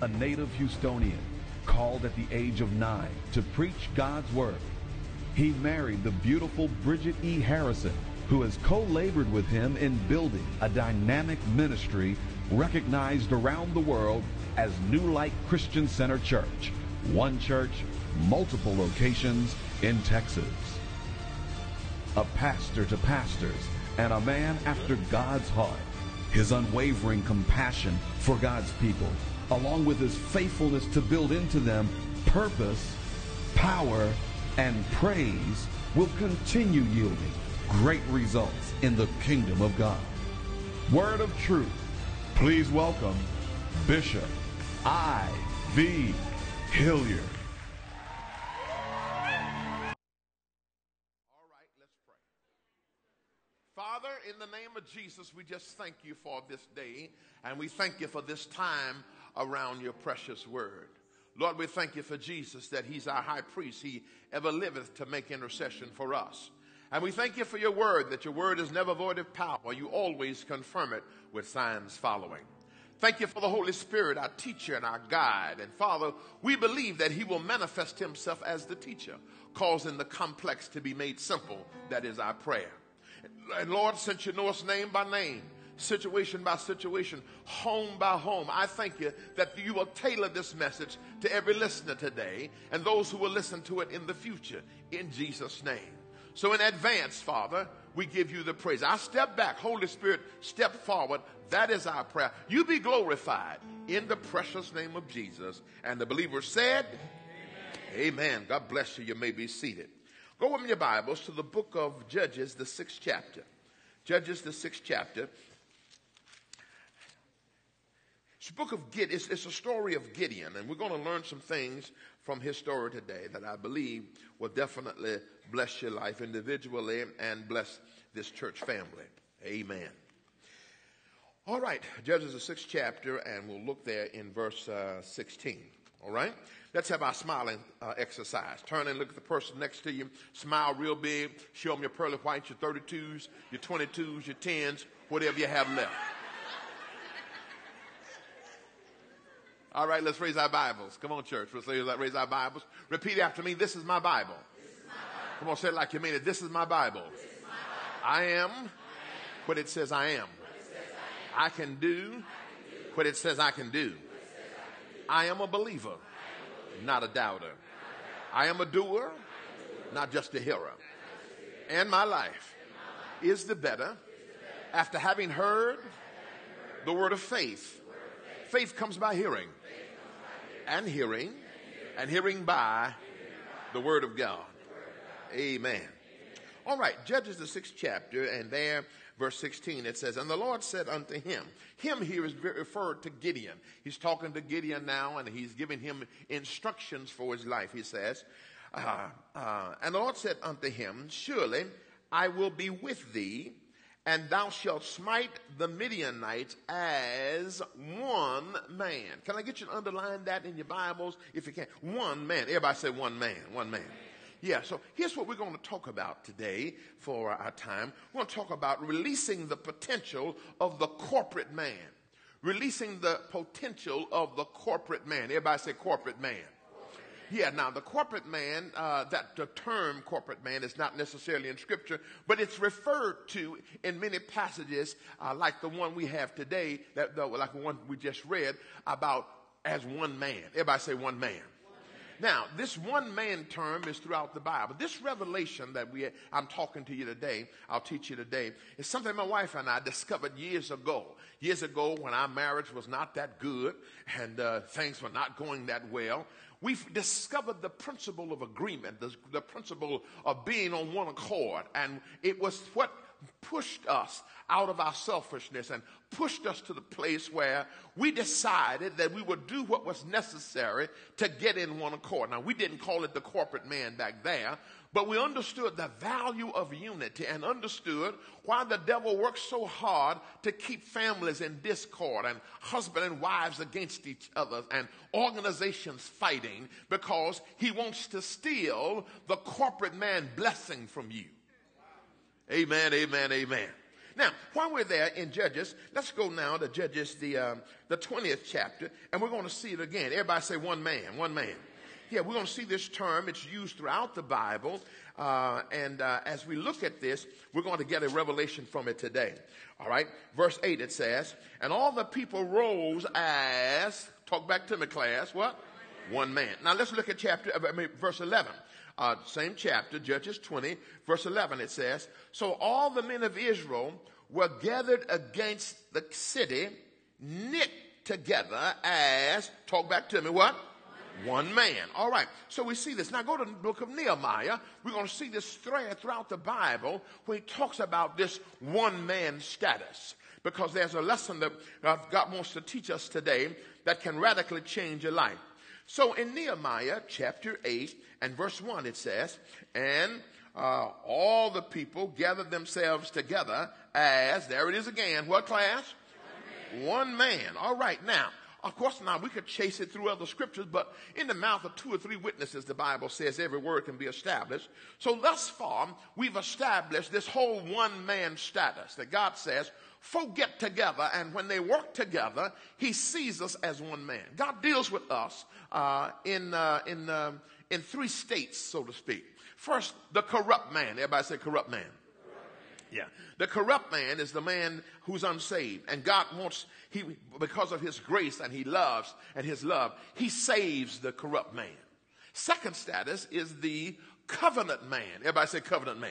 a native Houstonian, called at the age of nine to preach God's word. He married the beautiful Bridget E. Harrison, who has co-labored with him in building a dynamic ministry recognized around the world as New Light Christian Center Church. One church, multiple locations in Texas. A pastor to pastors and a man after God's heart. His unwavering compassion for God's people, along with his faithfulness to build into them purpose, power, and praise will continue yielding great results in the kingdom of God. Word of truth. Please welcome Bishop I.V. Hilliard. All right, let's pray. Father, in the name of Jesus, we just thank you for this day, and we thank you for this time around your precious word. Lord, we thank you for Jesus that he's our high priest. He ever liveth to make intercession for us. And we thank you for your word, that your word is never void of power. You always confirm it with signs following. Thank you for the Holy Spirit, our teacher and our guide. And Father, we believe that he will manifest himself as the teacher, causing the complex to be made simple. That is our prayer. And Lord, since you know us name by name, situation by situation, home by home, I thank you that you will tailor this message to every listener today and those who will listen to it in the future. In Jesus' name. So in advance, Father, we give you the praise. I step back. Holy Spirit, step forward. That is our prayer. You be glorified in the precious name of Jesus. And the believer said, Amen. Amen. God bless you. You may be seated. Go with me, your Bibles, to the book of Judges, the sixth chapter. Judges, the sixth chapter. It's a book of Gideon. It's, it's, a story of Gideon, and we're going to learn some things from his story today that I believe will definitely bless your life individually and bless this church family. Amen. All right, Judges the sixth chapter, and we'll look there in verse uh, 16. All right? Let's have our smiling uh, exercise. Turn and look at the person next to you. Smile real big. Show them your pearly whites, your 32s, your 22s, your 10s, whatever you have left. All right, let's raise our Bibles. Come on, church. Let's raise our Bibles. Repeat after me. This is my Bible. Come on, say it like you mean it. This is my Bible. I am what it says I am. I can do what it says I can do. I am a believer, not a doubter. I am a doer, not just a hearer. And my life is the better after having heard the word of faith. Faith comes by hearing, and hearing, and hearing by the word of God. Amen. All right, Judges the sixth chapter, and there verse 16, it says, And the Lord said unto him, Him here is referred to Gideon. He's talking to Gideon now, and he's giving him instructions for his life. He says, uh, uh, And the Lord said unto him, Surely I will be with thee, and thou shalt smite the Midianites as one man. Can I get you to underline that in your Bibles if you can? One man. Everybody say one man, one man. Yeah, so here's what we're going to talk about today for our time. We're going to talk about releasing the potential of the corporate man. Releasing the potential of the corporate man. Everybody say corporate man. Yeah, now the corporate man, uh, that the term corporate man is not necessarily in scripture, but it's referred to in many passages, uh, like the one we have today, that the, like the one we just read about as one man. Everybody say one man. Now, this one man term is throughout the Bible. This revelation that we, I'm talking to you today, I'll teach you today, is something my wife and I discovered years ago. Years ago when our marriage was not that good and uh, things were not going that well, we've discovered the principle of agreement, the, the principle of being on one accord. And it was what pushed us out of our selfishness and pushed us to the place where we decided that we would do what was necessary to get in one accord. Now, we didn't call it the corporate man back there, but we understood the value of unity and understood why the devil works so hard to keep families in discord and husband and wives against each other and organizations fighting because he wants to steal the corporate man blessing from you. Amen, amen, amen. Now, while we're there in Judges, let's go now to Judges, the, um, the 20th chapter, and we're going to see it again. Everybody say one man, one man. Yeah, we're going to see this term. It's used throughout the Bible. Uh, and uh, as we look at this, we're going to get a revelation from it today. All right. Verse 8 it says, And all the people rose as, talk back to me, class, what? One man. Now let's look at chapter, I mean, verse 11. Uh, same chapter, Judges 20, verse 11, it says, So all the men of Israel were gathered against the city, knit together as, talk back to me, what? One man. All right. So we see this. Now go to the book of Nehemiah. We're going to see this thread throughout the Bible where he talks about this one man status. Because there's a lesson that God wants to teach us today that can radically change your life. So in Nehemiah chapter 8 and verse 1, it says, And uh, all the people gathered themselves together as, there it is again, what class? One man. One man. All right. Now, of course, now we could chase it through other scriptures, but in the mouth of two or three witnesses, the Bible says every word can be established. So thus far, we've established this whole one man status that God says, folk get together, and when they work together, He sees us as one man. God deals with us uh, in, uh, in, uh, in three states, so to speak. First, the corrupt man. Everybody say corrupt man. Yeah. The corrupt man is the man who's unsaved. And God wants, he, because of his grace and he loves and his love, he saves the corrupt man. Second status is the covenant man. Everybody say covenant man.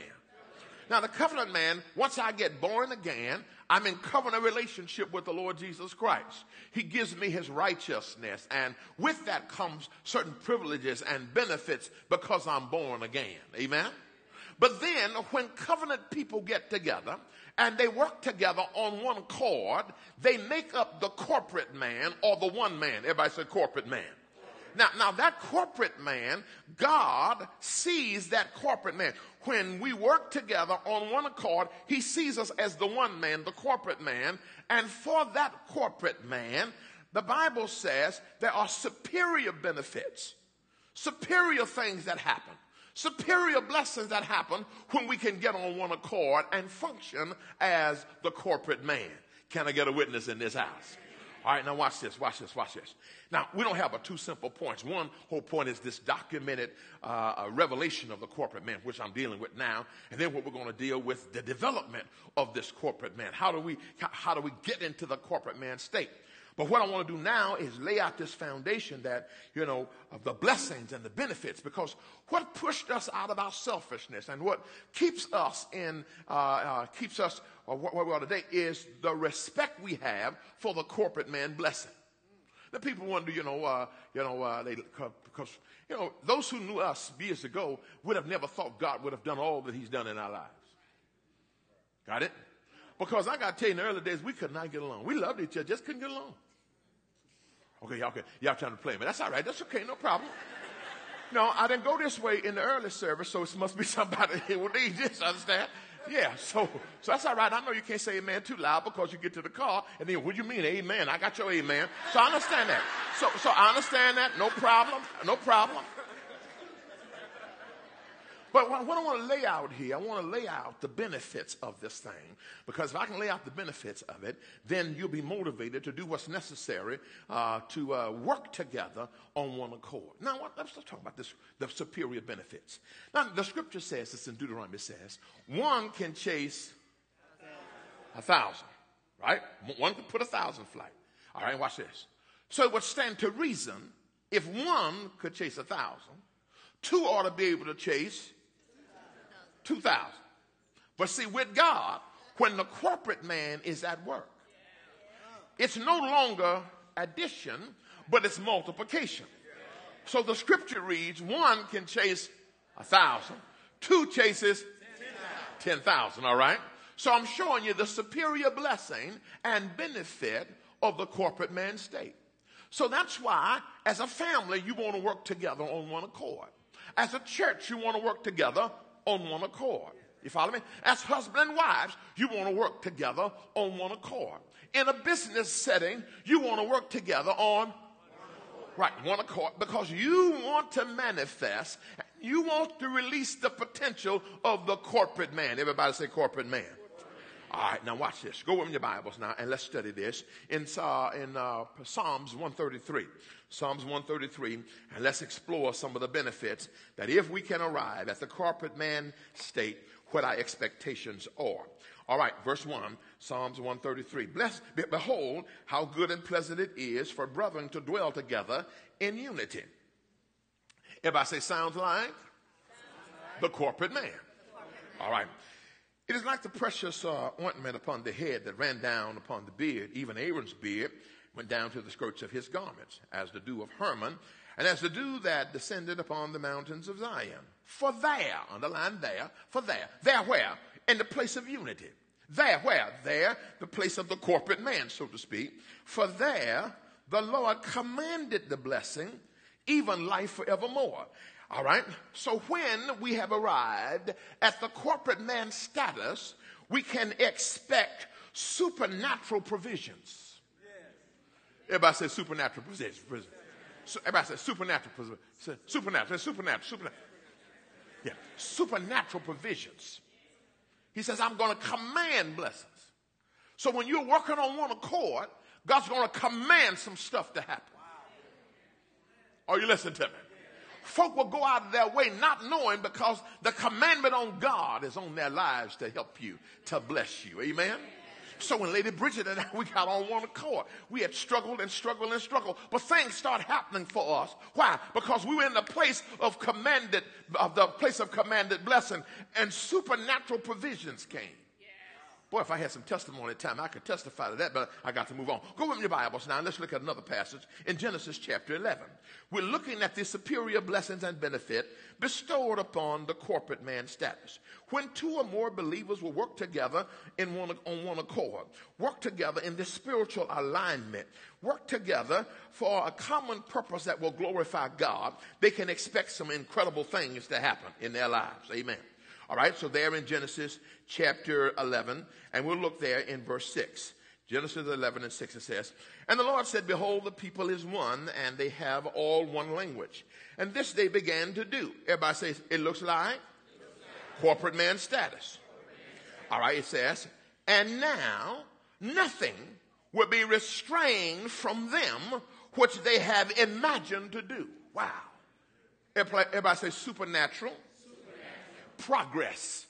Now, the covenant man, once I get born again, I'm in covenant relationship with the Lord Jesus Christ. He gives me his righteousness, and with that comes certain privileges and benefits because I'm born again. Amen? But then when covenant people get together and they work together on one cord, they make up the corporate man or the one man. Everybody say corporate man. Now, now that corporate man, God sees that corporate man. When we work together on one accord, he sees us as the one man, the corporate man. And for that corporate man, the Bible says there are superior benefits, superior things that happen superior blessings that happen when we can get on one accord and function as the corporate man. Can I get a witness in this house? All right, now watch this, watch this, watch this. Now, we don't have but two simple points. One whole point is this documented uh, revelation of the corporate man, which I'm dealing with now. And then what we're going to deal with, the development of this corporate man. How do we, how do we get into the corporate man state? But what I want to do now is lay out this foundation that, you know, of the blessings and the benefits because what pushed us out of our selfishness and what keeps us in, uh, uh, keeps us uh, where we are today is the respect we have for the corporate man blessing. The people wonder, you know, uh, you know, uh, they, because, you know, those who knew us years ago would have never thought God would have done all that he's done in our lives. Got it? Because I got to tell you, in the early days, we could not get along. We loved each other, just couldn't get along. Okay, y'all, okay, y'all trying to play me. That's all right. That's okay. No problem. No, I didn't go this way in the early service, so it must be somebody who need this. Understand? Yeah, so so that's all right. I know you can't say amen too loud because you get to the car and then what do you mean amen? I got your amen. So I understand that. So so I understand that. No problem. No problem. But what I want to lay out here, I want to lay out the benefits of this thing. Because if I can lay out the benefits of it, then you'll be motivated to do what's necessary uh, to uh, work together on one accord. Now, let's, talk about this, the superior benefits. Now, the scripture says, this in Deuteronomy says, one can chase a thousand, right? One can put a thousand flight. All right, watch this. So it would stand to reason if one could chase a thousand, two ought to be able to chase 2,000. But see, with God, when the corporate man is at work, it's no longer addition, but it's multiplication. So the scripture reads one can chase a thousand, two chases 10,000, all right? So I'm showing you the superior blessing and benefit of the corporate man state. So that's why, as a family, you want to work together on one accord. As a church, you want to work together on one accord. You follow me? As husband and wives, you want to work together on one accord. In a business setting, you want to work together on right one accord because you want to manifest, you want to release the potential of the corporate man. Everybody say corporate man. All right, now watch this. Go with me your Bibles now and let's study this in, uh, in uh, Psalms 133. Psalms 133, and let's explore some of the benefits that if we can arrive at the corporate man state, what our expectations are. All right, verse 1, Psalms 133. Bless, behold, how good and pleasant it is for brethren to dwell together in unity. Everybody say, sounds like, sounds like. the corporate man. All right. It is like the precious uh, ointment upon the head that ran down upon the beard, even Aaron's beard went down to the skirts of his garments, as the dew of Hermon, and as the dew that descended upon the mountains of Zion. For there, underline there, for there, there where? In the place of unity. There where? There, the place of the corporate man, so to speak. For there, the Lord commanded the blessing, even life forevermore. All right? So when we have arrived at the corporate man status, we can expect supernatural provisions. Everybody say supernatural provisions. Everybody say supernatural provisions. Supernatural, supernatural, supernatural. Yeah, supernatural provisions. He says, I'm going to command blessings. So when you're working on one accord, God's going to command some stuff to happen. Are you listening to me? folk will go out of their way not knowing because the commandment on God is on their lives to help you, to bless you. Amen? So when Lady Bridget and I, we got on one accord, we had struggled and struggled and struggled, but things started happening for us. Why? Because we were in the place of commanded, of the place of commanded blessing, and supernatural provisions came. Boy, if I had some testimony time, I could testify to that, but I got to move on. Go with your Bibles now, and let's look at another passage in Genesis chapter 11. We're looking at the superior blessings and benefit bestowed upon the corporate man status. When two or more believers will work together in one, on one accord, work together in this spiritual alignment, work together for a common purpose that will glorify God, they can expect some incredible things to happen in their lives. Amen. All right, so there in Genesis chapter 11, and we'll look there in verse 6. Genesis 11 and 6 it says, And the Lord said, Behold, the people is one, and they have all one language. And this they began to do. Everybody says, It looks like corporate man status. All right, it says, And now nothing will be restrained from them which they have imagined to do. Wow. Everybody say supernatural progress.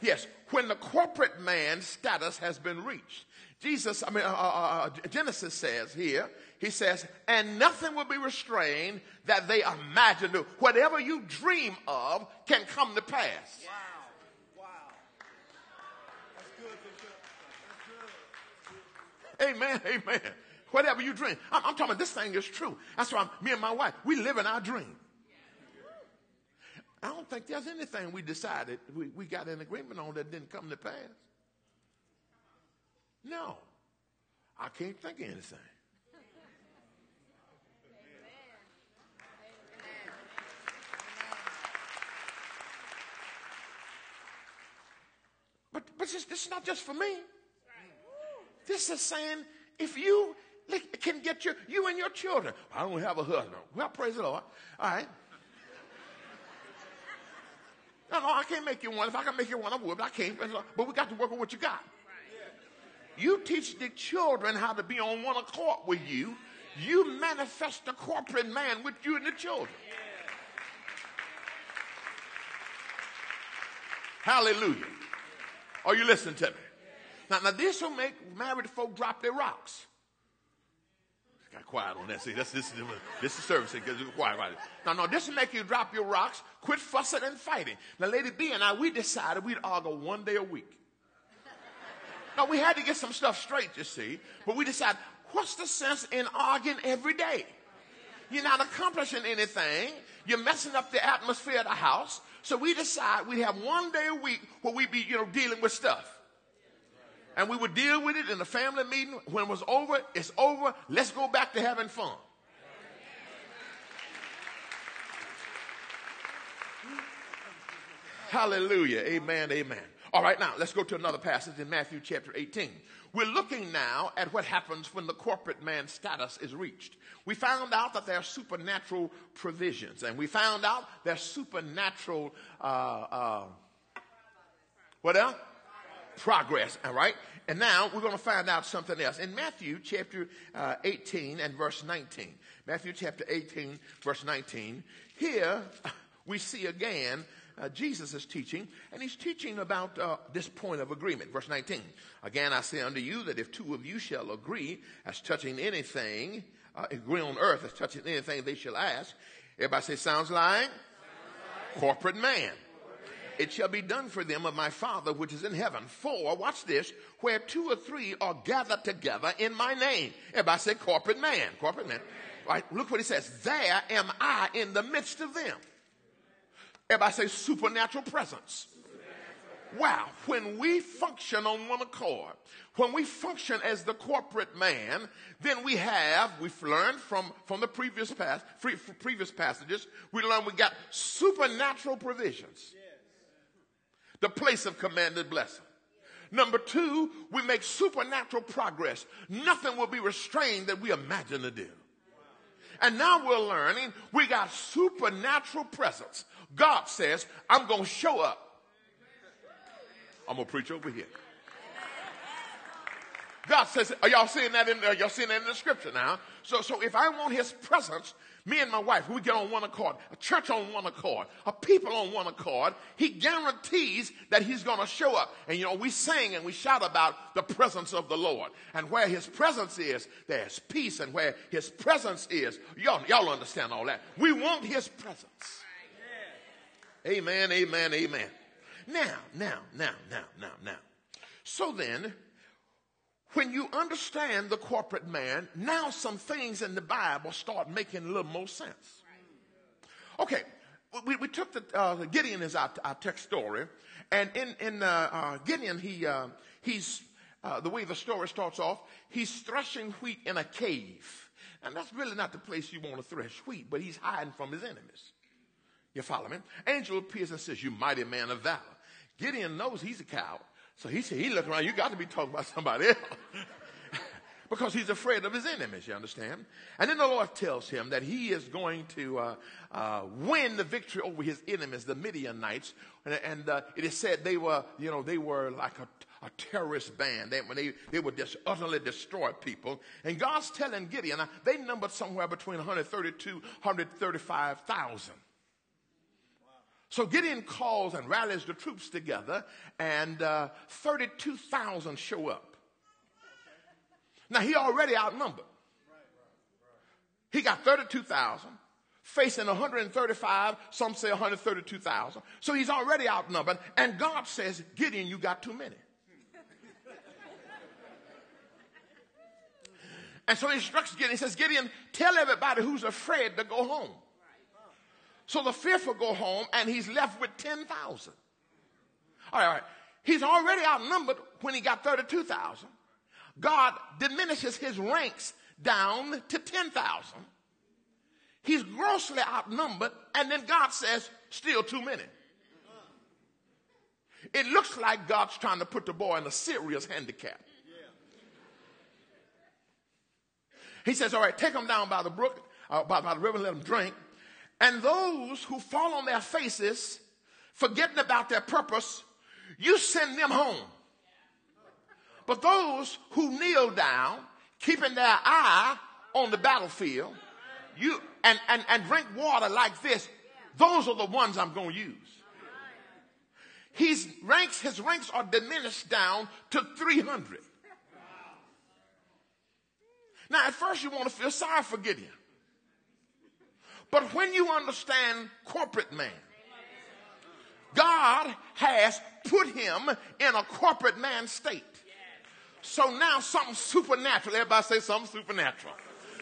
Yes, when the corporate man status has been reached. Jesus, I mean, uh, uh, uh, Genesis says here, he says, and nothing will be restrained that they imagine. To. Whatever you dream of can come to pass. Wow. Wow. That's good, That's good. Amen. Amen. Whatever you dream. I'm, I'm, talking about this thing is true. That's why I'm, me and my wife, we live in our dream. I don't think there's anything we decided we, we got an agreement on that didn't come to pass. No. I can't think of anything. But, but this, this is not just for me. This is saying if you can get your, you and your children. I don't have a husband. Well, praise the Lord. All right. No, oh, no, I can't make you one. If I can make you one, I would, but I can't. But we got to work with what you got. You teach the children how to be on one accord with you. You manifest the corporate man with you and the children. Hallelujah. Are you listening to me? Now, now this will make married folk drop their rocks got quiet on that. See, this, this, this is service. Because you're quiet right Now, no, this will make you drop your rocks, quit fussing and fighting. Now, Lady B and I, we decided we'd argue one day a week. Now, we had to get some stuff straight, you see, but we decided, what's the sense in arguing every day? You're not accomplishing anything. You're messing up the atmosphere of the house. So we decide we'd have one day a week where we'd be, you know, dealing with stuff and we would deal with it in the family meeting. When it was over, it's over. Let's go back to having fun. Hallelujah. Amen. Amen. All right, now let's go to another passage in Matthew chapter 18. We're looking now at what happens when the corporate man status is reached. We found out that there are supernatural provisions, and we found out there's supernatural, uh, uh, what else? Progress, all right? And now we're going to find out something else. In Matthew chapter uh, 18 and verse 19, Matthew chapter 18, verse 19, here we see again uh, Jesus is teaching, and he's teaching about uh, this point of agreement. Verse 19. Again, I say unto you that if two of you shall agree as touching anything, uh, agree on earth as touching anything they shall ask. Everybody say, sounds like? Sounds like. Corporate man it shall be done for them of my Father which is in heaven. For, watch this, where two or three are gathered together in my name. Everybody say corporate man, corporate man. Right, look what he says. There am I in the midst of them. Everybody say supernatural presence. Wow, when we function on one accord, when we function as the corporate man, then we have, we've learned from, from the previous past, previous passages, we learned we got supernatural provisions the place of commanded blessing. Number two, we make supernatural progress. Nothing will be restrained that we imagine to do. And now we're learning we got supernatural presence. God says, I'm going to show up. I'm going to preach over here. God says, are y'all seeing that in there? Y'all seeing that in the scripture now? So, so if I want his presence, me and my wife, we get on one accord, a church on one accord, a people on one accord, he guarantees that he's going to show up. And you know, we sing and we shout about the presence of the Lord. And where his presence is, there's peace. And where his presence is, y'all, y'all understand all that. We want his presence. Amen, amen, amen. Now, now, now, now, now, now. So then, when you understand the corporate man, now some things in the Bible start making a little more sense. Okay, we, we took the uh, Gideon is our, our text story, and in in uh, uh, Gideon he uh, he's uh, the way the story starts off, he's threshing wheat in a cave, and that's really not the place you want to thresh wheat, but he's hiding from his enemies. You follow me? Angel appears and says, "You mighty man of valor." Gideon knows he's a coward. So he said, he looked around, you got to be talking about somebody else. because he's afraid of his enemies, you understand? And then the Lord tells him that he is going to uh, uh, win the victory over his enemies, the Midianites. And, and uh, it is said they were, you know, they were like a, a terrorist band. They, when they, they would just utterly destroy people. And God's telling Gideon, they numbered somewhere between 132, 135,000. So Gideon calls and rallies the troops together, and uh, 32,000 show up. Now, he already outnumbered. He got 32,000, facing 135, some say 132,000. So he's already outnumbered, and God says, Gideon, you got too many. and so he instructs Gideon, he says, Gideon, tell everybody who's afraid to go home. So the will go home and he's left with 10,000. All right, all right. He's already outnumbered when he got 32,000. God diminishes his ranks down to 10,000. He's grossly outnumbered, and then God says, still too many. It looks like God's trying to put the boy in a serious handicap. He says, All right, take him down by the brook, uh, by, by the river, let him drink. And those who fall on their faces, forgetting about their purpose, you send them home. But those who kneel down, keeping their eye on the battlefield, you and, and, and drink water like this, those are the ones I'm going to use. His ranks, his ranks are diminished down to 300. Now, at first, you want to feel sorry for Gideon. But when you understand corporate man, God has put him in a corporate man state. So now something supernatural, everybody say something supernatural.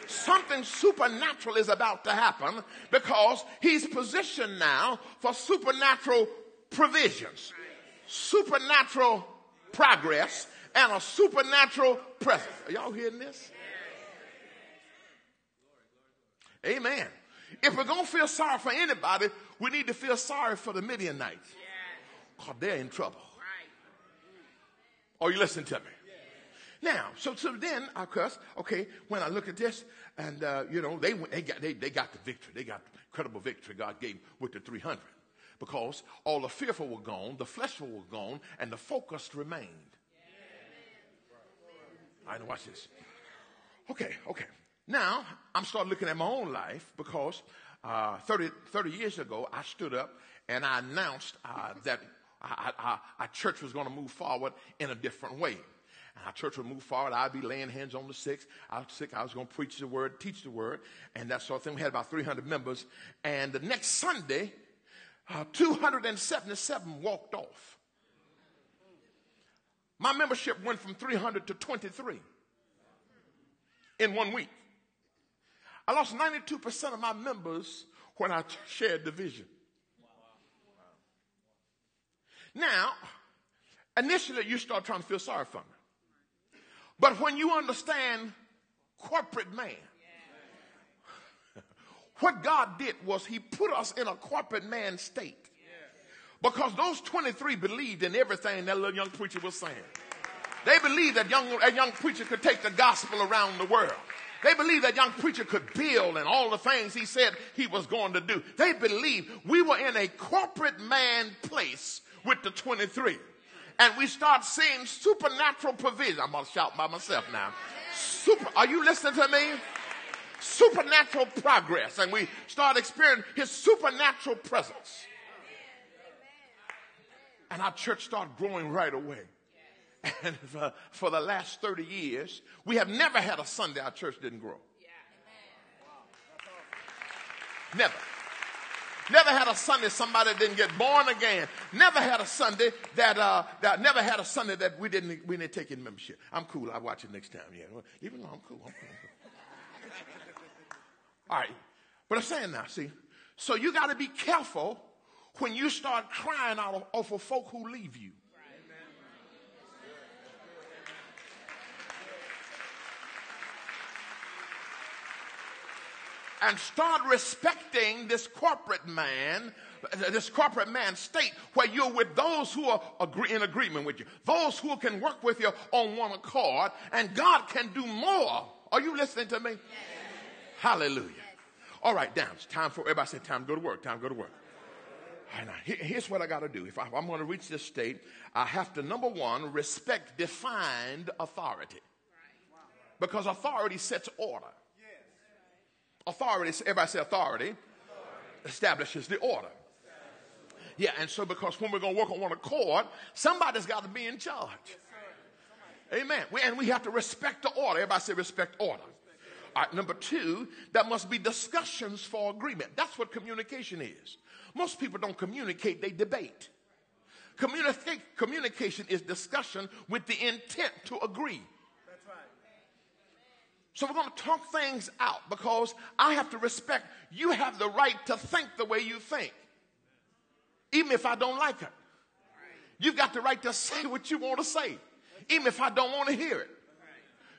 Something supernatural is about to happen because he's positioned now for supernatural provisions, supernatural progress, and a supernatural presence. Are y'all hearing this? Amen. If we're going to feel sorry for anybody, we need to feel sorry for the Midianites. Because they're in trouble. Are you listening to me? Now, so, so then, of course, okay, when I look at this, and, uh, you know, they, they, got, they, they got the victory. They got the incredible victory God gave with the 300. because all the fearful were gone, the fleshful were gone, and the focused remained. All right, now watch this. Okay, okay. Now, I'm starting looking at my own life because uh, 30, 30 years ago, I stood up and I announced uh, that our church was going to move forward in a different way. Our church would move forward. I'd be laying hands on the sick. I was sick. I was going to preach the word, teach the word, and that sort of thing. We had about 300 members. And the next Sunday, uh, 277 walked off. My membership went from 300 to 23 in one week. I lost 92% of my members when I shared the vision. Now, initially you start trying to feel sorry for me. But when you understand corporate man, what God did was he put us in a corporate man state. Because those 23 believed in everything that little young preacher was saying. They believed that young, a young preacher could take the gospel around the world. They believed that young preacher could build and all the things he said he was going to do. They believed we were in a corporate man place with the 23 and we start seeing supernatural provision. I'm going to shout by myself now. Super, are you listening to me? Supernatural progress. And we start experiencing his supernatural presence. And our church started growing right away. And for, for the last 30 years, we have never had a Sunday our church didn't grow. Never. Never had a Sunday somebody didn't get born again. Never had a Sunday that, uh, that never had a Sunday that we didn't, we didn't take in membership. I'm cool. I'll watch it next time. Yeah. Even though I'm cool. I'm cool. All right. But I'm saying now, see, so you got to be careful when you start crying out over folk who leave you. And start respecting this corporate man, this corporate man state where you're with those who are agree, in agreement with you, those who can work with you on one accord, and God can do more. Are you listening to me? Yes. Hallelujah. Yes. All right, down. It's time for everybody say time to go to work. Time to go to work. Right, now, here's what I got to do. If I, I'm going to reach this state, I have to, number one, respect defined authority. Because authority sets order. Authority, everybody say authority, authority. establishes the order. Yeah, and so because when we're going to work on one accord, somebody's got to be in charge. Amen. We, and we have to respect the order. Everybody say respect order. All right, number two, there must be discussions for agreement. That's what communication is. Most people don't communicate, they debate. Communica- communication is discussion with the intent to agree. So we're going to talk things out because I have to respect you have the right to think the way you think, even if I don't like it. You've got the right to say what you want to say, even if I don't want to hear it.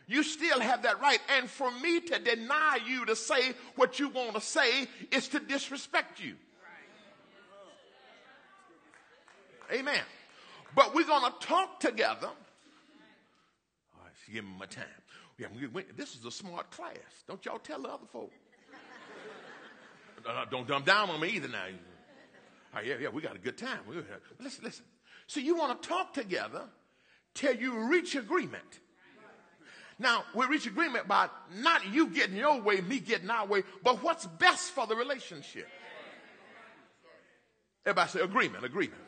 You still have that right. And for me to deny you to say what you want to say is to disrespect you. Amen. But we're going to talk together. All right, give me my time. Yeah, this is a smart class. Don't y'all tell the other folk. uh, don't dumb down on me either now. Oh, yeah, yeah, we got a good time. Listen, listen. So you want to talk together till you reach agreement. Now, we reach agreement by not you getting your way, me getting our way, but what's best for the relationship. Everybody say agreement, agreement.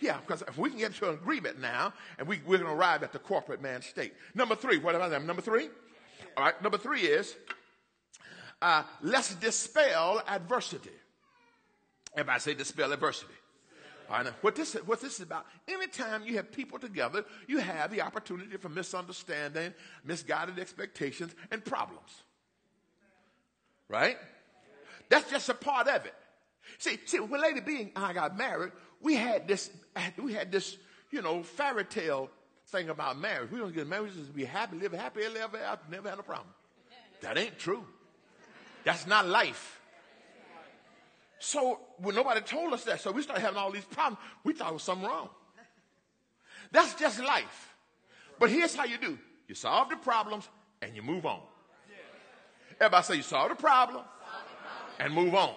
Yeah, because if we can get to an agreement now, and we, we're going to arrive at the corporate man state. Number three, what about that? Number three? All right, number three is uh, let's dispel adversity. Everybody say dispel adversity. All right, now, what this, what this is about, anytime you have people together, you have the opportunity for misunderstanding, misguided expectations, and problems. Right? That's just a part of it. See, see, when Lady B and I got married, we had this, we had this, you know, fairy tale thing about marriage. We don't get married we just to be happy, live happy ever after, never had a problem. That ain't true. That's not life. So when nobody told us that, so we started having all these problems. We thought it was something wrong. That's just life. But here's how you do: you solve the problems and you move on. Everybody say you solve the problem and move on.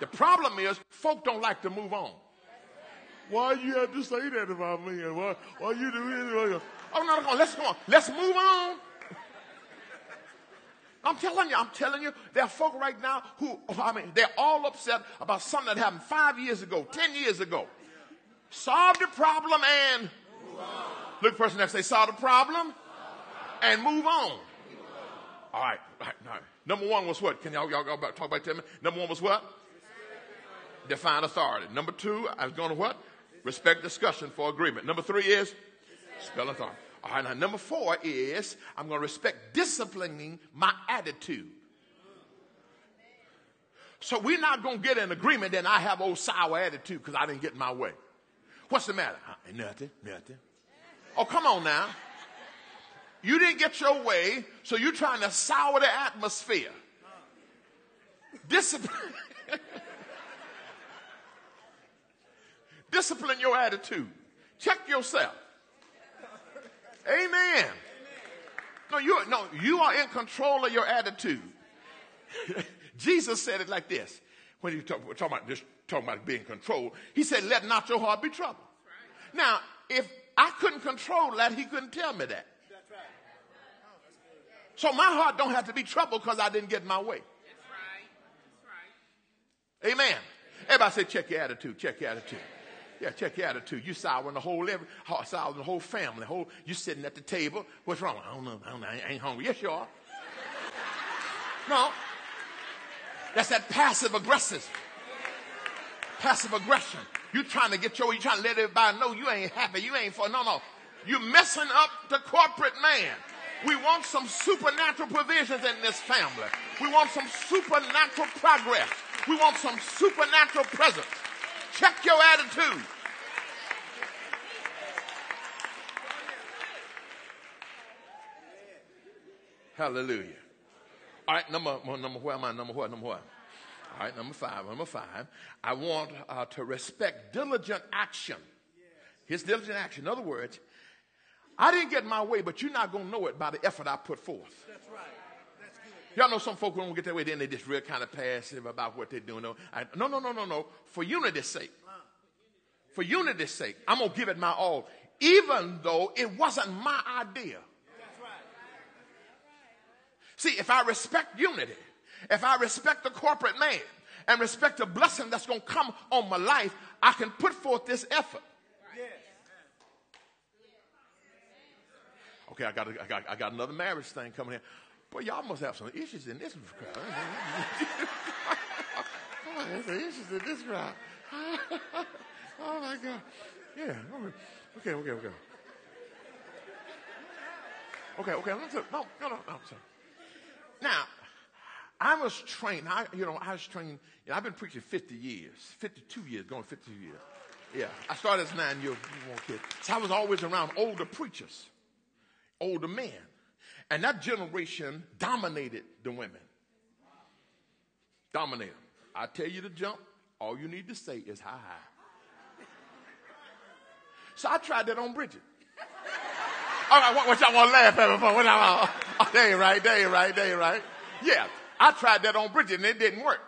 The problem is folk don't like to move on. Why you have to say that about me? And why, why you do it? Oh, no, no, let's go on. Let's move on. I'm telling you, I'm telling you, there are folk right now who, I mean, they're all upset about something that happened five years ago, ten years ago. Solve the problem and look person next say, solve the problem and move on. All right, all right, all right. Number one was what? Can y'all, y'all talk about that? Number one was what? Define authority. Number two, I was going to what? Respect discussion for agreement. Number three is spell authority. All right, now number four is I'm going to respect disciplining my attitude. So we're not going to get an agreement and I have old sour attitude because I didn't get my way. What's the matter? Uh, nothing, nothing. Oh, come on now. You didn't get your way, so you're trying to sour the atmosphere. Discipline. Discipline your attitude. Check yourself. Amen. No, you no, you are in control of your attitude. Jesus said it like this when he talk, talking about just talking about being controlled. He said, "Let not your heart be troubled." Now, if I couldn't control that, he couldn't tell me that. So my heart don't have to be troubled because I didn't get my way. Amen. Everybody say, check your attitude. Check your attitude. Yeah, check your attitude. You souring the whole every souring the whole family. Whole you sitting at the table. What's wrong? I don't know. I don't know. I ain't hungry. Yes, you are. No. That's that passive aggressive. Passive aggression. You trying to get your, you trying to let everybody know you ain't happy. You ain't for no no. You messing up the corporate man. We want some supernatural provisions in this family. We want some supernatural progress. We want some supernatural presence. Check your attitude. Hallelujah. All right, number, one, number, where am I? Number what? Number what? All right, number five. Number five. I want uh, to respect diligent action. His diligent action. In other words, I didn't get my way, but you're not going to know it by the effort I put forth. That's right. Y'all know some folk don't get their way, then they just real kind of passive about what they're doing. No, I, no, no, no, no, no. For unity's sake. For unity's sake, I'm going to give it my all, even though it wasn't my idea. See, if I respect unity, if I respect the corporate man and respect the blessing that's going to come on my life, I can put forth this effort. Okay, I got, I got, I got another marriage thing coming in. Boy, y'all must have some issues in this crowd. oh, there's some issues in this crowd. oh my God. Yeah. Okay, okay, okay. Okay, okay. No, no, no, no. Sorry. Now, I was trained. I, you know, I was trained. You know, I've been preaching 50 years, 52 years, going 52 years. Yeah, I started as nine year old kid. So I was always around older preachers, older men. And that generation dominated the women. Dominated. I tell you to jump, all you need to say is hi. So I tried that on Bridget. All right, what, what y'all want to laugh at me for? What y'all, oh, oh they ain't right, they ain't right, they ain't right. Yeah, I tried that on Bridget and it didn't work.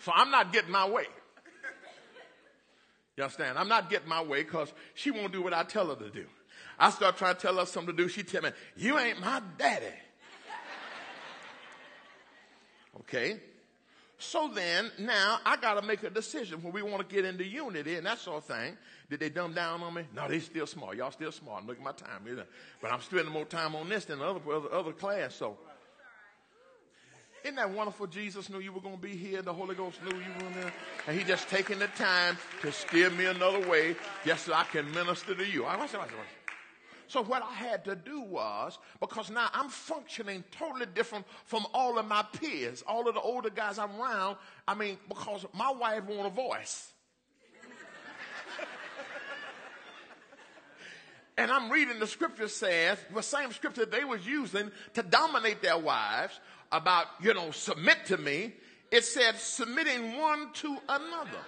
So I'm not getting my way. You understand? I'm not getting my way because she won't do what I tell her to do. I start trying to tell her something to do. She tell me, you ain't my daddy. okay? So then, now I got to make a decision when we want to get into unity and that sort of thing. Did they dumb down on me? No, they still smart. Y'all still smart. Look at my time. But I'm spending more time on this than the other, other, other class. So isn't that wonderful? Jesus knew you were going to be here. The Holy Ghost knew you were in there. And he just taking the time to steer me another way just so I can minister to you. So what I had to do was, because now I'm functioning totally different from all of my peers, all of the older guys I'm around. I mean, because my wife want a voice. and I'm reading the scripture says, the same scripture they was using to dominate their wives about, you know, submit to me. It said submitting one to another.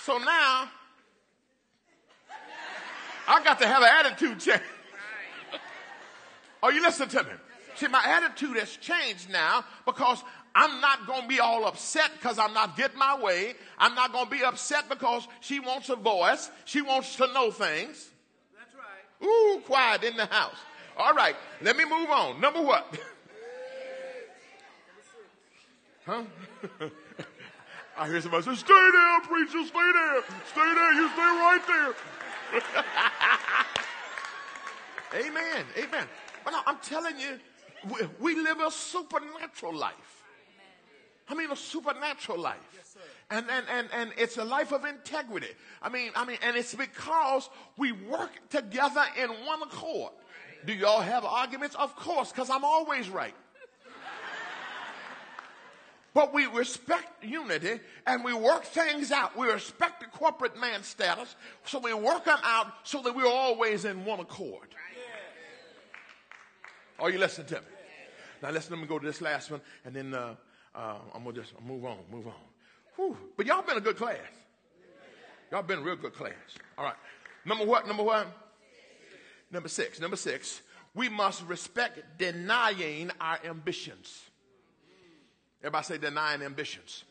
So now, I got to have an attitude change. Are you listening to me? See, my attitude has changed now because I'm not going to be all upset because I'm not getting my way. I'm not going to be upset because she wants a voice. She wants to know things. That's right. Ooh, quiet in the house. All right, let me move on. Number what? huh? I hear somebody say, stay there, preacher, stay there. Stay there, you stay right there. Amen, amen. But no, I'm telling you, we, we live a supernatural life. I mean, a supernatural life. Yes, and, and, and, and it's a life of integrity. I mean, I mean, and it's because we work together in one accord. Do y'all have arguments? Of course, because I'm always right. but we respect unity and we work things out. We respect the corporate man status, so we work them out so that we're always in one accord. Are you listening to me? Now listen, let me go to this last one, and then uh, uh, I'm gonna just move on, move on. Whew. But y'all been a good class. Y'all been a real good class. All right. Number what? Number one. Number six. Number six. We must respect denying our ambitions. Everybody say denying ambitions.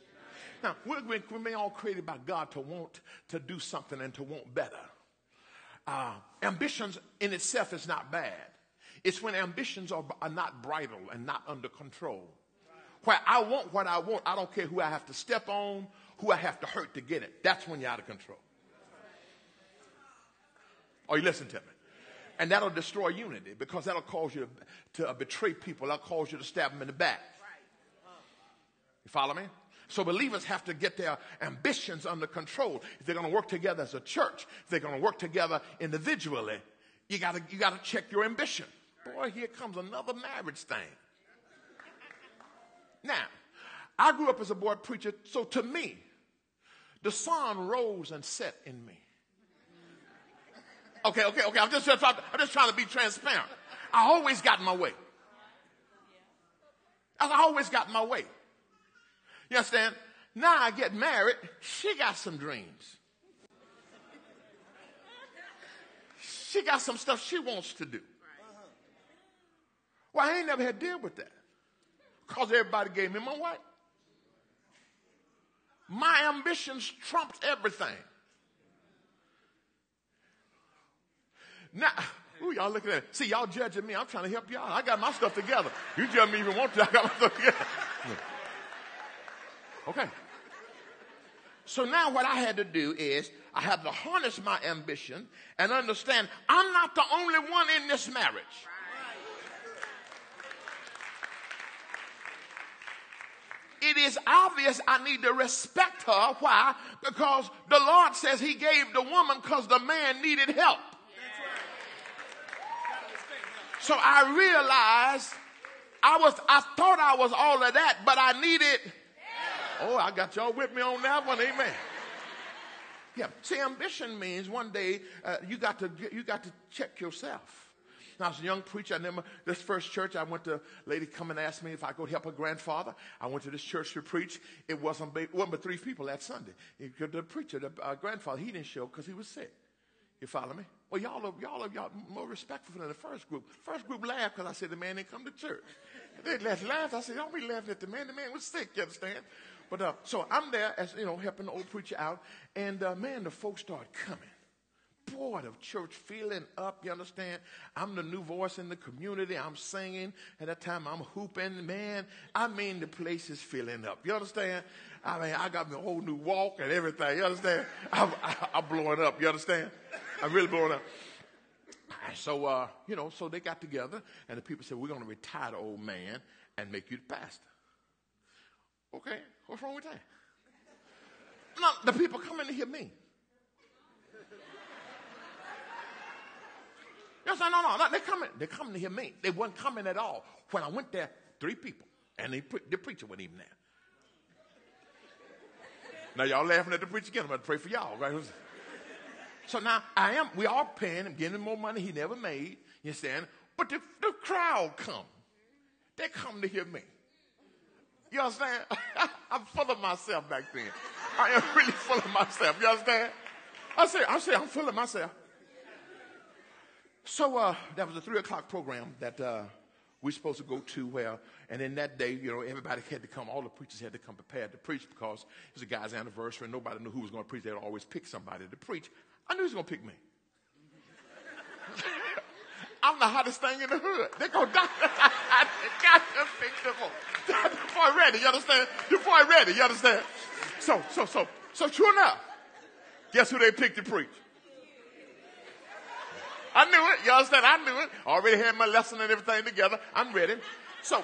Now, we're, we're all created by God to want to do something and to want better. Uh, ambitions in itself is not bad. It's when ambitions are, are not bridled and not under control. Where I want what I want, I don't care who I have to step on, who I have to hurt to get it. That's when you're out of control. Are you listening to me? And that'll destroy unity because that'll cause you to, to betray people. That'll cause you to stab them in the back. You follow me? So believers have to get their ambitions under control. If they're going to work together as a church, if they're going to work together individually, you got to you got to check your ambition. Boy, here comes another marriage thing. Now, I grew up as a boy preacher, so to me, the sun rose and set in me. Okay, okay, okay. I'm just, I'm just trying to be transparent. I always got my way. I always got my way. You understand? Now I get married, she got some dreams. She got some stuff she wants to do. Well, I ain't never had to deal with that. Because everybody gave me my way. My ambitions trumped everything. Now, ooh, y'all looking at it. See, y'all judging me. I'm trying to help y'all. I got my stuff together. You judge me even want to. I got my stuff together. Okay. So now what I had to do is I had to harness my ambition and understand I'm not the only one in this marriage. It is obvious I need to respect her. Why? Because the Lord says He gave the woman because the man needed help. So I realized I was, I thought I was all of that, but I needed. Oh, I got y'all with me on that one. Amen. Yeah. See, ambition means one day uh, you got to you got to check yourself. I was a young preacher. I remember this first church I went to, lady come and ask me if I could help her grandfather. I went to this church to preach. It wasn't, it wasn't but three people that Sunday. The preacher, the uh, grandfather, he didn't show because he was sick. You follow me? Well, y'all are, y'all are y'all more respectful than the first group. First group laughed because I said the man didn't come to church. They laughed. I said, don't be laughing at the man. The man was sick, you understand? But uh, so I'm there as, you know, helping the old preacher out. And uh, man, the folks start coming boy, of church feeling up, you understand? I'm the new voice in the community. I'm singing. At that time, I'm hooping. Man, I mean, the place is filling up. You understand? I mean, I got my whole new walk and everything. You understand? I'm, I'm blowing up. You understand? I'm really blowing up. And So, uh, you know, so they got together and the people said, we're going to retire the old man and make you the pastor. Okay, what's wrong with that? No, the people coming to hear me. Yes, no, no, no. They're coming. They're coming to hear me. They weren't coming at all. When I went there, three people, and they, the preacher wasn't even there. Now y'all laughing at the preacher again. I'm going to pray for y'all, right? So now I am. We are paying him, him more money he never made. You understand? But the, the crowd come. They come to hear me. You understand? I'm full of myself back then. I am really full of myself. You understand? I say, I say, I'm full of myself. So uh, that was a three o'clock program that uh, we are supposed to go to where, and then that day, you know, everybody had to come, all the preachers had to come prepared to preach because it was a guy's anniversary and nobody knew who was going to preach. They'd always pick somebody to preach. I knew he was going to pick me. I'm the hottest thing in the hood. They go, Doctor, I got to pick them up. Before ready, you understand? Before I ready, you understand? So, so, so, so true enough. Guess who they picked to preach? I knew it. You understand? I knew it. Already had my lesson and everything together. I'm ready. So,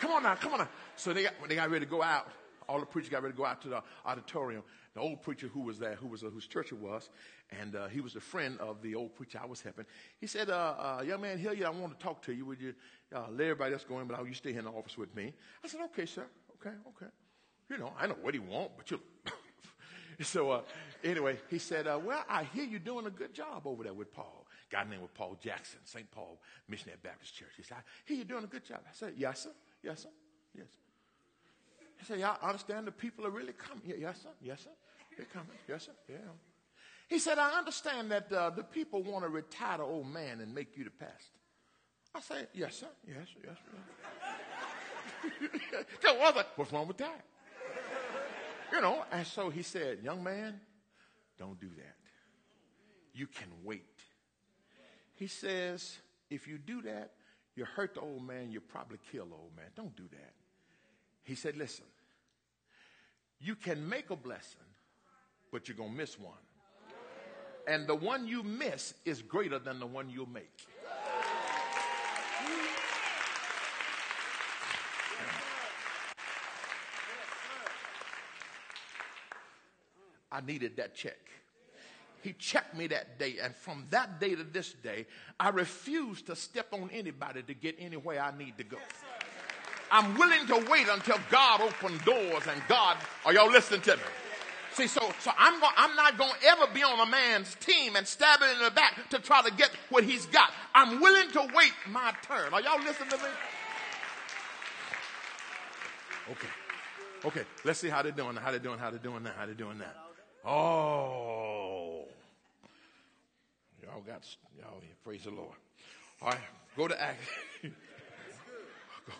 come on now, come on now. So they got, when they got ready to go out, all the preachers got ready to go out to the auditorium. The old preacher who was there, who was uh, whose church it was, and uh, he was a friend of the old preacher I was helping. He said, uh, uh "Young man, here you. I want to talk to you. Would you uh, let everybody else go in, but you stay here in the office with me?" I said, "Okay, sir. Okay, okay." You know, I know what he want, but you. so uh, anyway, he said, uh, well, I hear you're doing a good job over there with Paul. Guy named Paul Jackson, St. Paul Missionary Baptist Church. He said, I hear you're doing a good job. I said, yes, sir. Yes, sir. Yes. He said, yeah, I understand the people are really coming. Yeah, yes, sir. Yes, sir. They're coming. Yes, sir. Yeah. He said, I understand that uh, the people want to retire the old man and make you the pastor. I said, yes, sir. Yes, yes, yes. so what's wrong with that? You know, and so he said, Young man, don't do that. You can wait. He says, If you do that, you hurt the old man, you probably kill the old man. Don't do that. He said, Listen, you can make a blessing, but you're going to miss one. And the one you miss is greater than the one you'll make. I needed that check. He checked me that day, and from that day to this day, I refuse to step on anybody to get anywhere I need to go. I'm willing to wait until God opens doors and God, are y'all listening to me? See, so, so I'm, go, I'm not going to ever be on a man's team and stab it in the back to try to get what he's got. I'm willing to wait my turn. Are y'all listening to me? Okay. Okay, let's see how they're doing, how they're doing, how they're doing now, how they're doing now. Oh. Y'all got, y'all, praise the Lord. All right, go to Acts. go,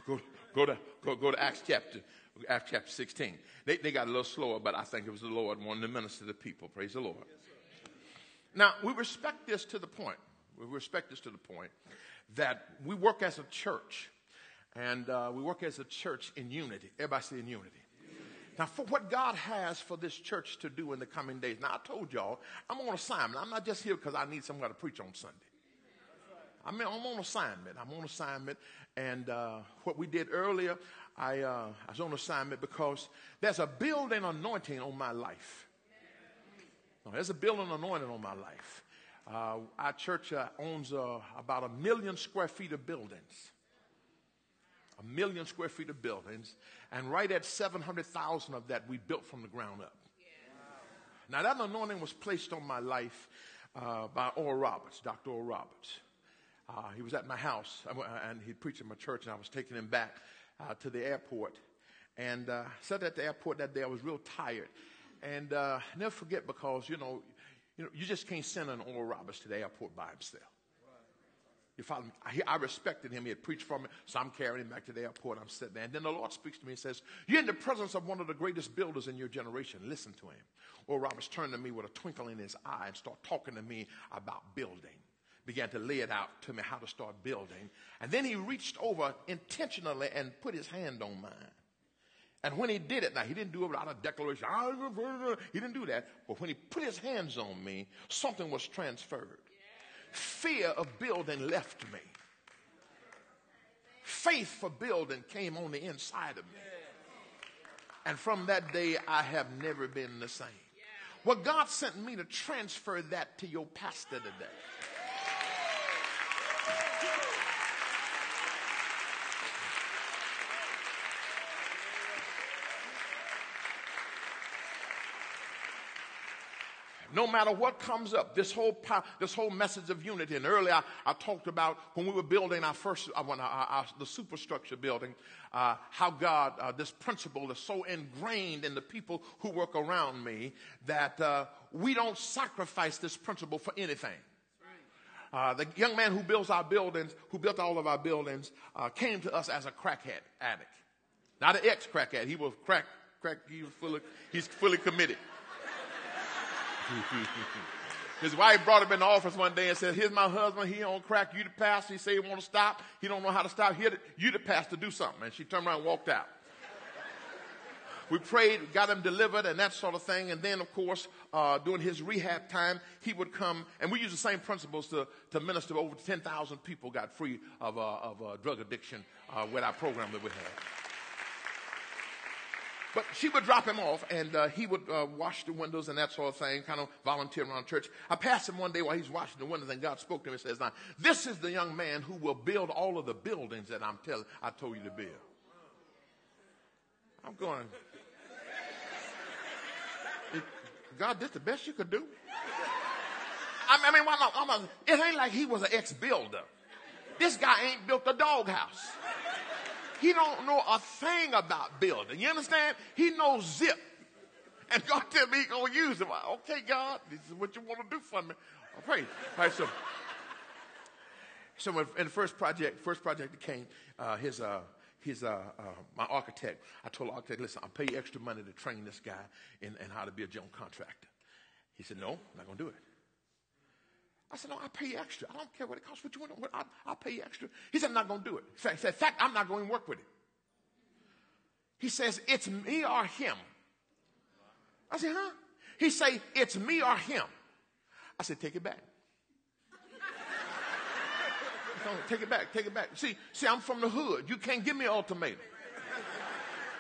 go, go, to, go, go to Acts chapter, Acts chapter 16. They, they got a little slower, but I think it was the Lord wanting to minister to the people. Praise the Lord. Now, we respect this to the point, we respect this to the point that we work as a church, and uh, we work as a church in unity. Everybody say in unity. Now, for what God has for this church to do in the coming days. Now, I told y'all, I'm on assignment. I'm not just here because I need somebody to preach on Sunday. I mean, I'm on assignment. I'm on assignment. And uh, what we did earlier, I, uh, I was on assignment because there's a building anointing on my life. No, there's a building anointing on my life. Uh, our church uh, owns uh, about a million square feet of buildings a million square feet of buildings, and right at 700,000 of that we built from the ground up. Now, that anointing was placed on my life uh, by Oral Roberts, Dr. Oral Roberts. Uh, he was at my house, and he preached in my church, and I was taking him back uh, to the airport. And uh, sat at the airport that day. I was real tired, and uh, never forget because you know, you know, you just can't send an Oral Roberts to the airport by himself. You follow me? I, I, respected him. He had preached for me. So I'm carrying him back to the airport. I'm sitting there. And then the Lord speaks to me and says, You're in the presence of one of the greatest builders in your generation. Listen to him. Oral Roberts turned to me with a twinkle in his eye and started talking to me about building. Began to lay it out to me how to start building. And then he reached over intentionally and put his hand on mine. And when he did it, now he didn't do it without a declaration. He didn't do that. But when he put his hands on me, something was transferred fear of building left me. Faith for building came on the inside of me. And from that day, I have never been the same. Well, God sent me to transfer that to your pastor today. No matter what comes up, this whole this whole message of unity. And earlier I, I talked about when we were building our first, uh, when our, our, the superstructure building, uh, how God, uh, this principle is so ingrained in the people who work around me that uh, we don't sacrifice this principle for anything. Uh, the young man who builds our buildings, who built all of our buildings, uh, came to us as a crackhead addict. Not an ex-crackhead. He was crack, crack, he was fully, he's fully committed. His wife brought him in the office one day and said, here's my husband. He on crack. You the pastor. He say he want to stop. He don't know how to stop. Here, you the pastor do something. And she turned around and walked out. We prayed, got him delivered and that sort of thing. And then, of course, uh, during his rehab time, he would come, and we use the same principles to, to minister. Over 10,000 people got free of, uh, of uh, drug addiction uh, with our program that we had. But she would drop him off, and uh, he would uh, wash the windows and that sort of thing, kind of volunteer around church. I passed him one day while he's washing the windows, and God spoke to him and says, "Now, this is the young man who will build all of the buildings that I'm telling, I told you to build." I'm going. God did the best you could do. I mean, I mean I'm a, it ain't like he was an ex-builder. This guy ain't built a doghouse. He don't know a thing about building. You understand? He knows zip. And God tell me he gonna use him. Okay, God, this is what you want to do for me. I pray. All right, so, so in the first project, first project that came, uh, his uh, his, uh, uh, my architect, I told the architect, listen, I'll pay you extra money to train this guy in, in how to be a general contractor. He said, no, I'm not going to do it. I said, no, I'll pay extra. I don't care what it costs. What you want? I'll, I'll pay extra. He said, I'm not going to do it. He said, in fact, I'm not going to work with it. He says, it's me or him. I said, huh? He say, it's me or him. I said, take it back. take it back, take it back. See, see, I'm from the hood. You can't give me an ultimatum.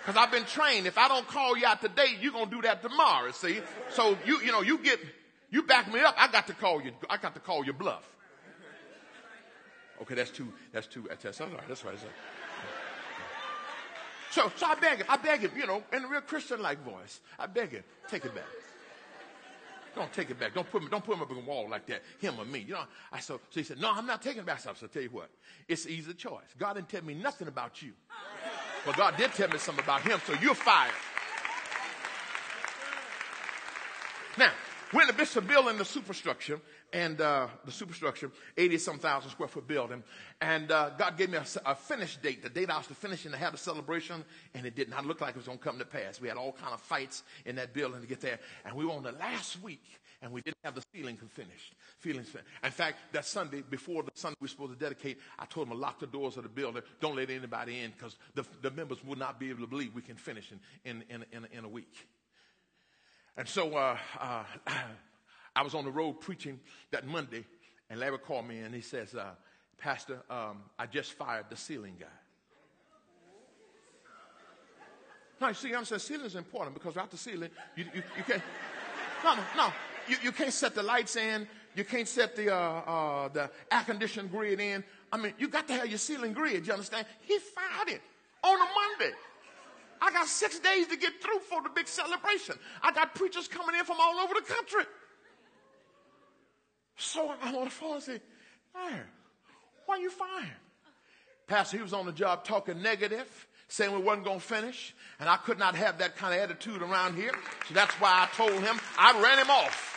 Cause I've been trained. If I don't call you out today, you're gonna do that tomorrow. See, so you, you know, you get, you back me up. I got to call you. I got to call your bluff. Okay, that's too. That's too. That's, all right. That's right. That's right. So, so I beg him. I beg him. You know, in a real Christian-like voice, I beg him. Take it back. Don't take it back. Don't put me, don't put him up on the wall like that. Him or me. You know, I so, so he said, no, I'm not taking it back. So I tell you what, it's an easy choice. God didn't tell me nothing about you. But God did tell me something about him, so you're fired. Now, we're in the building the superstructure, and uh, the superstructure, 80 some thousand square foot building. And uh, God gave me a, a finish date, the date I was to finish and to have the celebration, and it did not look like it was going to come to pass. We had all kind of fights in that building to get there, and we were on the last week, and we didn't have the ceiling finished. Ceilings finished. In fact, that Sunday, before the Sunday we were supposed to dedicate, I told them to lock the doors of the building. Don't let anybody in because the, the members would not be able to believe we can finish in, in, in, in, in a week. And so uh, uh, I was on the road preaching that Monday, and Larry called me and he says, uh, Pastor, um, I just fired the ceiling guy. Now, you see, I'm saying ceiling is important because without the ceiling, you, you, you can't. No, no, no. You, you can't set the lights in. You can't set the, uh, uh, the air conditioning grid in. I mean, you got to have your ceiling grid. You understand? He fired it on a Monday. I got six days to get through for the big celebration. I got preachers coming in from all over the country. So I want to phone and say, hey, why you fired? Pastor, he was on the job talking negative, saying we wasn't going to finish, and I could not have that kind of attitude around here. So that's why I told him I ran him off.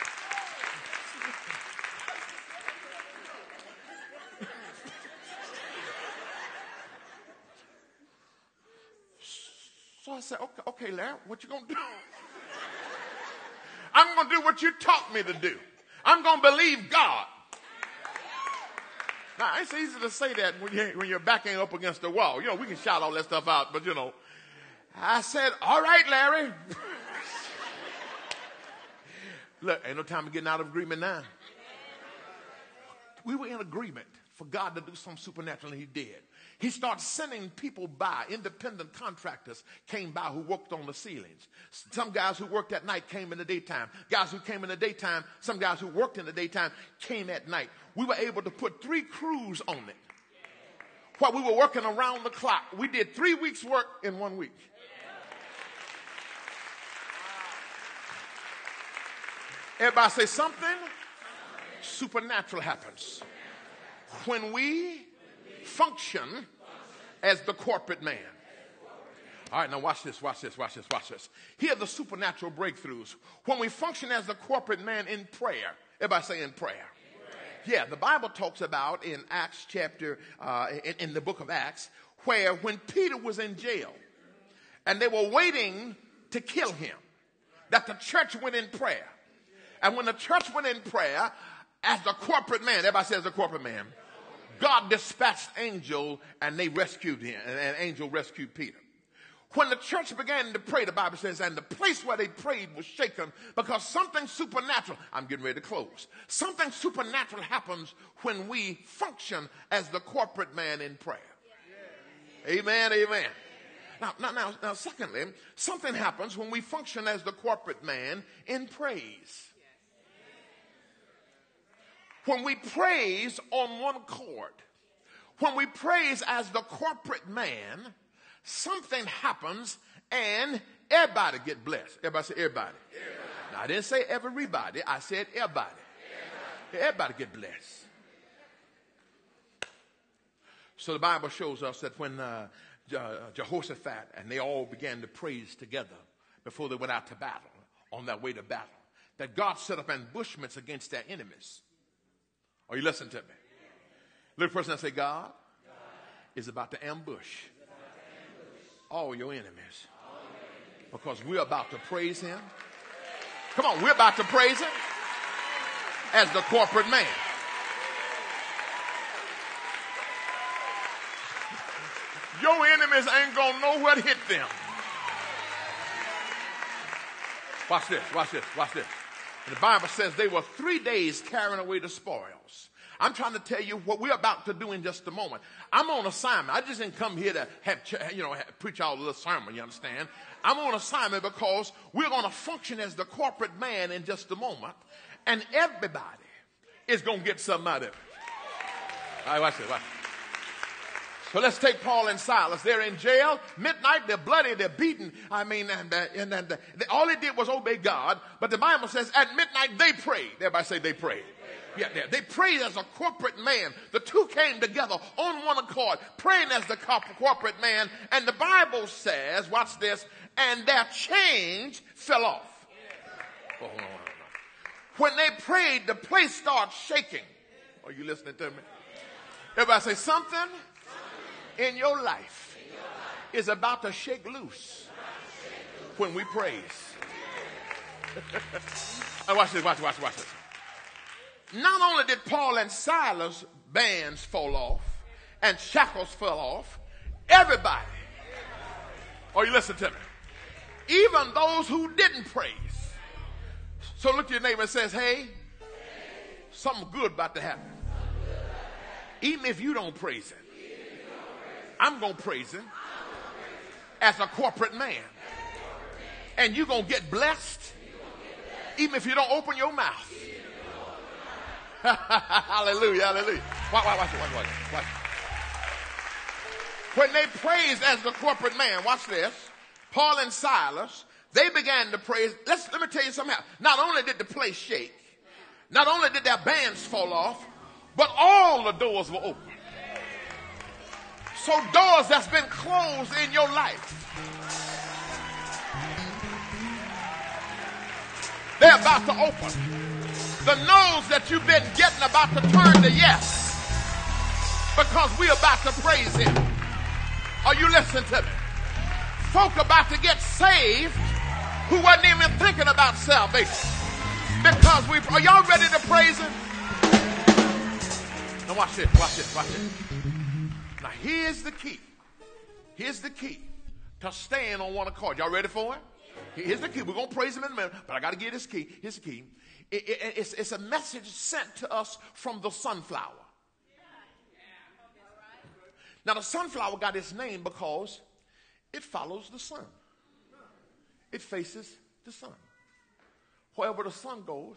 So I said, okay, okay, Larry, what you gonna do? I'm gonna do what you taught me to do. I'm to believe God. Now, it's easy to say that when, you, when your back ain't up against the wall. You know, we can shout all that stuff out, but you know, I said, all right, Larry. Look, ain't no time to getting out of agreement now. We were in agreement for God to do something supernatural, and He did. He started sending people by, independent contractors came by who worked on the ceilings. Some guys who worked at night came in the daytime. Guys who came in the daytime, some guys who worked in the daytime came at night. We were able to put three crews on it. While we were working around the clock, we did three weeks' work in one week. Everybody say something supernatural happens when we function as the corporate man. All right, now watch this, watch this, watch this, watch this. Here are the supernatural breakthroughs. When we function as the corporate man in prayer, everybody say in prayer. Yeah, the Bible talks about in Acts chapter, uh, in, in the book of Acts, where when Peter was in jail and they were waiting to kill him, that the church went in prayer. And when the church went in prayer, as the corporate man, everybody says the corporate man, God dispatched angel and they rescued him, and an angel rescued Peter. When the church began to pray, the Bible says, and the place where they prayed was shaken because something supernatural, I'm getting ready to close. Something supernatural happens when we function as the corporate man in prayer. Amen, amen. Now, now, now, now, secondly, something happens when we function as the corporate man in praise. When we praise on one accord, when we praise as the corporate man, something happens and everybody get blessed. Everybody say everybody. everybody. Now, I didn't say everybody. I said everybody. Everybody, everybody get blessed. So the Bible shows us that when uh, Jehoshaphat and they all began to praise together before they went out to battle, on their way to battle, that God set up ambushments against their enemies. Are you listening to me? Little person, I say, God, God is about to ambush all your enemies. Because we're about to praise him. Come on, we're about to praise him as the corporate man. Your enemies ain't gonna know what hit them. Watch this, watch this, watch this. The Bible says they were three days carrying away the spoils. I'm trying to tell you what we're about to do in just a moment. I'm on assignment. I just didn't come here to have, you know, preach all a little sermon, you understand? I'm on assignment because we're going to function as the corporate man in just a moment, and everybody is going to get something out of it. All right, watch this, watch this. So let's take Paul and Silas. They're in jail, midnight, they're bloody, they're beaten. I mean, and, uh, and, and uh, they, all they did was obey God. But the Bible says at midnight they prayed. Everybody say they prayed. Yeah, they, they prayed as a corporate man. The two came together on one accord, praying as the corporate man. And the Bible says, watch this, and their chains fell off. Oh. When they prayed, the place started shaking. Are you listening to me? Everybody say something in your life is about to shake loose when we praise. watch this, watch, watch, watch this. Not only did Paul and Silas bands fall off and shackles fell off, everybody. Are you listening to me? Even those who didn't praise. So look to your neighbor and says, hey, something good about to happen. Even if you don't praise him. I'm going to praise him as a corporate man. And you're going to get blessed even if you don't open your mouth. hallelujah, hallelujah. Watch, watch, watch, watch, watch, watch. When they praised as the corporate man, watch this. Paul and Silas, they began to praise. Let's, let me tell you something. Not only did the place shake, not only did their bands fall off, but all the doors were open. So doors that's been closed in your life. They're about to open. The no's that you've been getting about to turn to yes. Because we're about to praise him. Are you listening to me? Folk about to get saved who wasn't even thinking about salvation. Because we are y'all ready to praise him? Now watch this, watch this, watch this. Now, here's the key. Here's the key to stand on one accord. Y'all ready for it? Here's the key. We're going to praise him in a minute, but I got to get this key. Here's the key. It, it, it's, it's a message sent to us from the sunflower. Now, the sunflower got its name because it follows the sun, it faces the sun. Wherever the sun goes,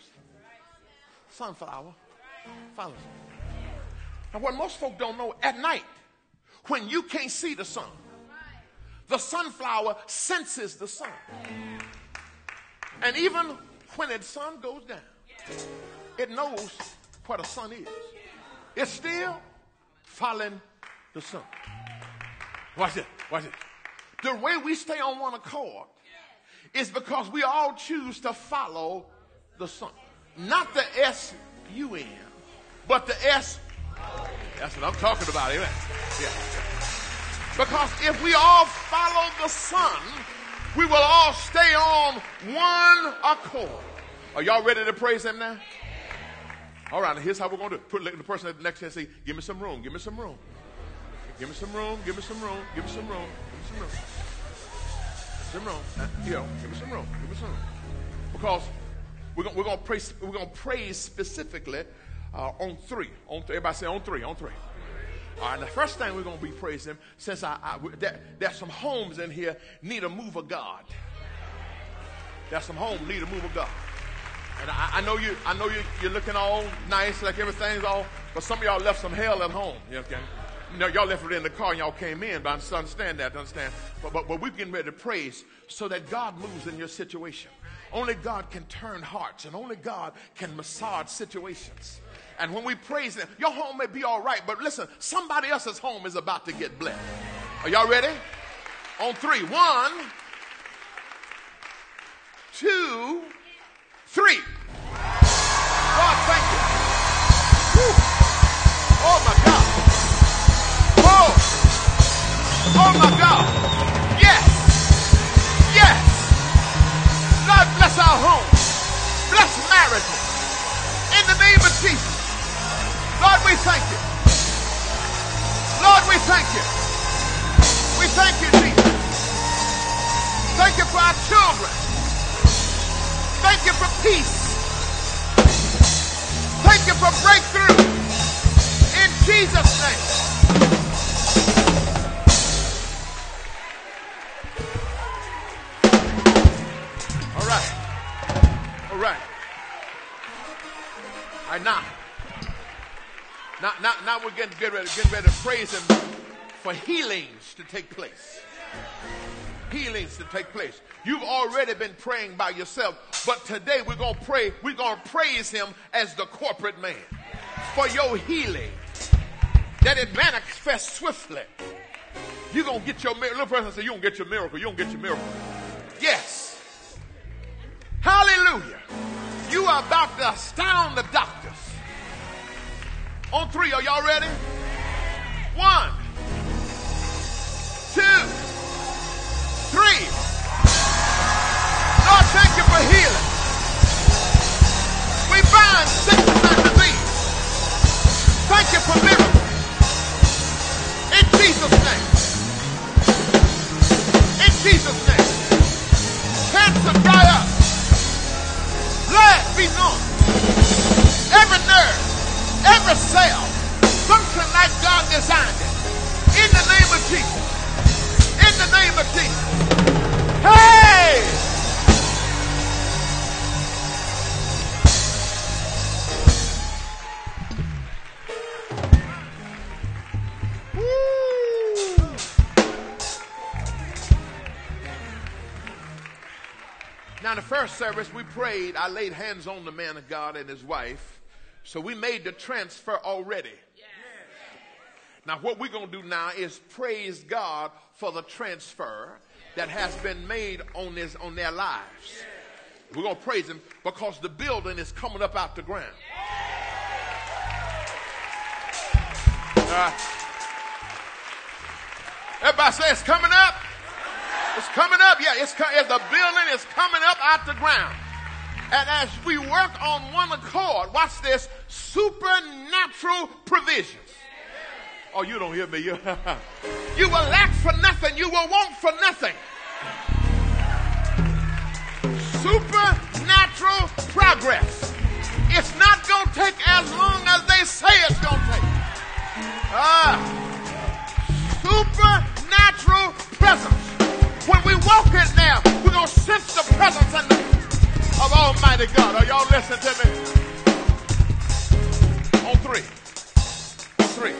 sunflower follows. Now, what most folk don't know, at night, when you can't see the sun. The sunflower senses the sun. And even when the sun goes down, it knows where the sun is. It's still following the sun. Watch it. Watch it. The way we stay on one accord is because we all choose to follow the sun. Not the S U N, but the S. That's what I'm talking about, amen. Yeah. Because if we all follow the sun, we will all stay on one accord. Are y'all ready to praise him now? All right, here's how we're going to do. Put the person at the next to say, Give me some room, give me some room. Give me some room, give me some room, give me some room, give me some room. Some room. Uh, give me some room, give me some room. Because we're going, we're going to praise, we're going to praise specifically uh, on three. On three. Everybody say on three, on three. All right, the first thing we're going to be praising, since I, I there, there's some homes in here need a move of God. There's some homes need a move of God. And I, I know you, I know you, you're looking all nice, like everything's all, but some of y'all left some hell at home. You know, you know, y'all left it in the car and y'all came in, but I understand that, understand. But, but, but we're getting ready to praise so that God moves in your situation. Only God can turn hearts, and only God can massage situations. And when we praise Him, your home may be all right, but listen, somebody else's home is about to get blessed. Are y'all ready? On three. One, two, three. God, thank you. Whew. Oh my God. We thank you. Lord, we thank you. We thank you, Jesus. Thank you for our children. Thank you for peace. Thank you for breakthrough. In Jesus' name. We're getting, getting, ready, getting ready to praise Him for healings to take place. Healings to take place. You've already been praying by yourself, but today we're going to pray, we're going to praise Him as the corporate man for your healing, that it manifests swiftly. You're going to get your miracle. Little person say, You're going to get your miracle. You're going to get your miracle. Yes. Hallelujah. You are about to astound the doctors. On three, are y'all ready? One, two, three. Lord, thank you for healing. We bind sickness and disease. Thank you for miracles. In Jesus' name. In Jesus' name. Cancer dry up. Blood be gone. Every nerve, every cell, function like God designed it. In the name of Jesus. In the name of Jesus. Hey! Now, the first service, we prayed. I laid hands on the man of God and his wife. So we made the transfer already. Now, what we're going to do now is praise God for the transfer that has been made on, this, on their lives. We're going to praise Him because the building is coming up out the ground. Uh, everybody say it's coming up. It's coming up. Yeah, it's, the building is coming up out the ground. And as we work on one accord, watch this supernatural provisions. Oh, you don't hear me. You, you will lack for nothing. You will want for nothing. Supernatural progress. It's not going to take as long as they say it's going to take. Ah. Supernatural presence. When we walk in there, we're going to sense the presence and the, of Almighty God. Are y'all listening to me? On three. On three.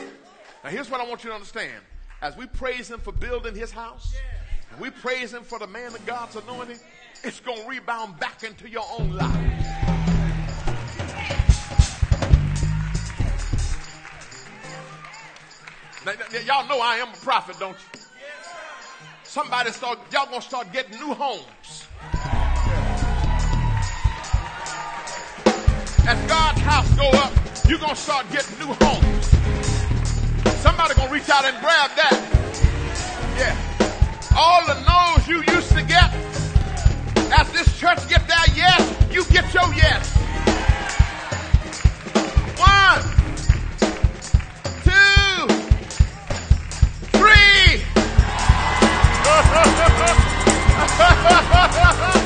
Now, here's what I want you to understand. As we praise Him for building His house, we praise him for the man of God's anointing, it's going to rebound back into your own life. Now, y'all know I am a prophet, don't you? Somebody start, y'all gonna start getting new homes. As God's house go up, you're gonna start getting new homes. Somebody gonna reach out and grab that. Yeah. All the no's you used to get, as this church get that yes, you get your yes.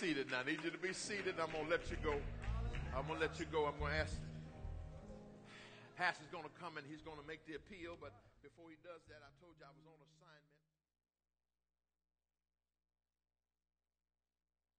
seated now. I need you to be seated. I'm going to let you go. I'm going to let you go. I'm going to ask. Pastor's going to come and he's going to make the appeal. But before he does that, I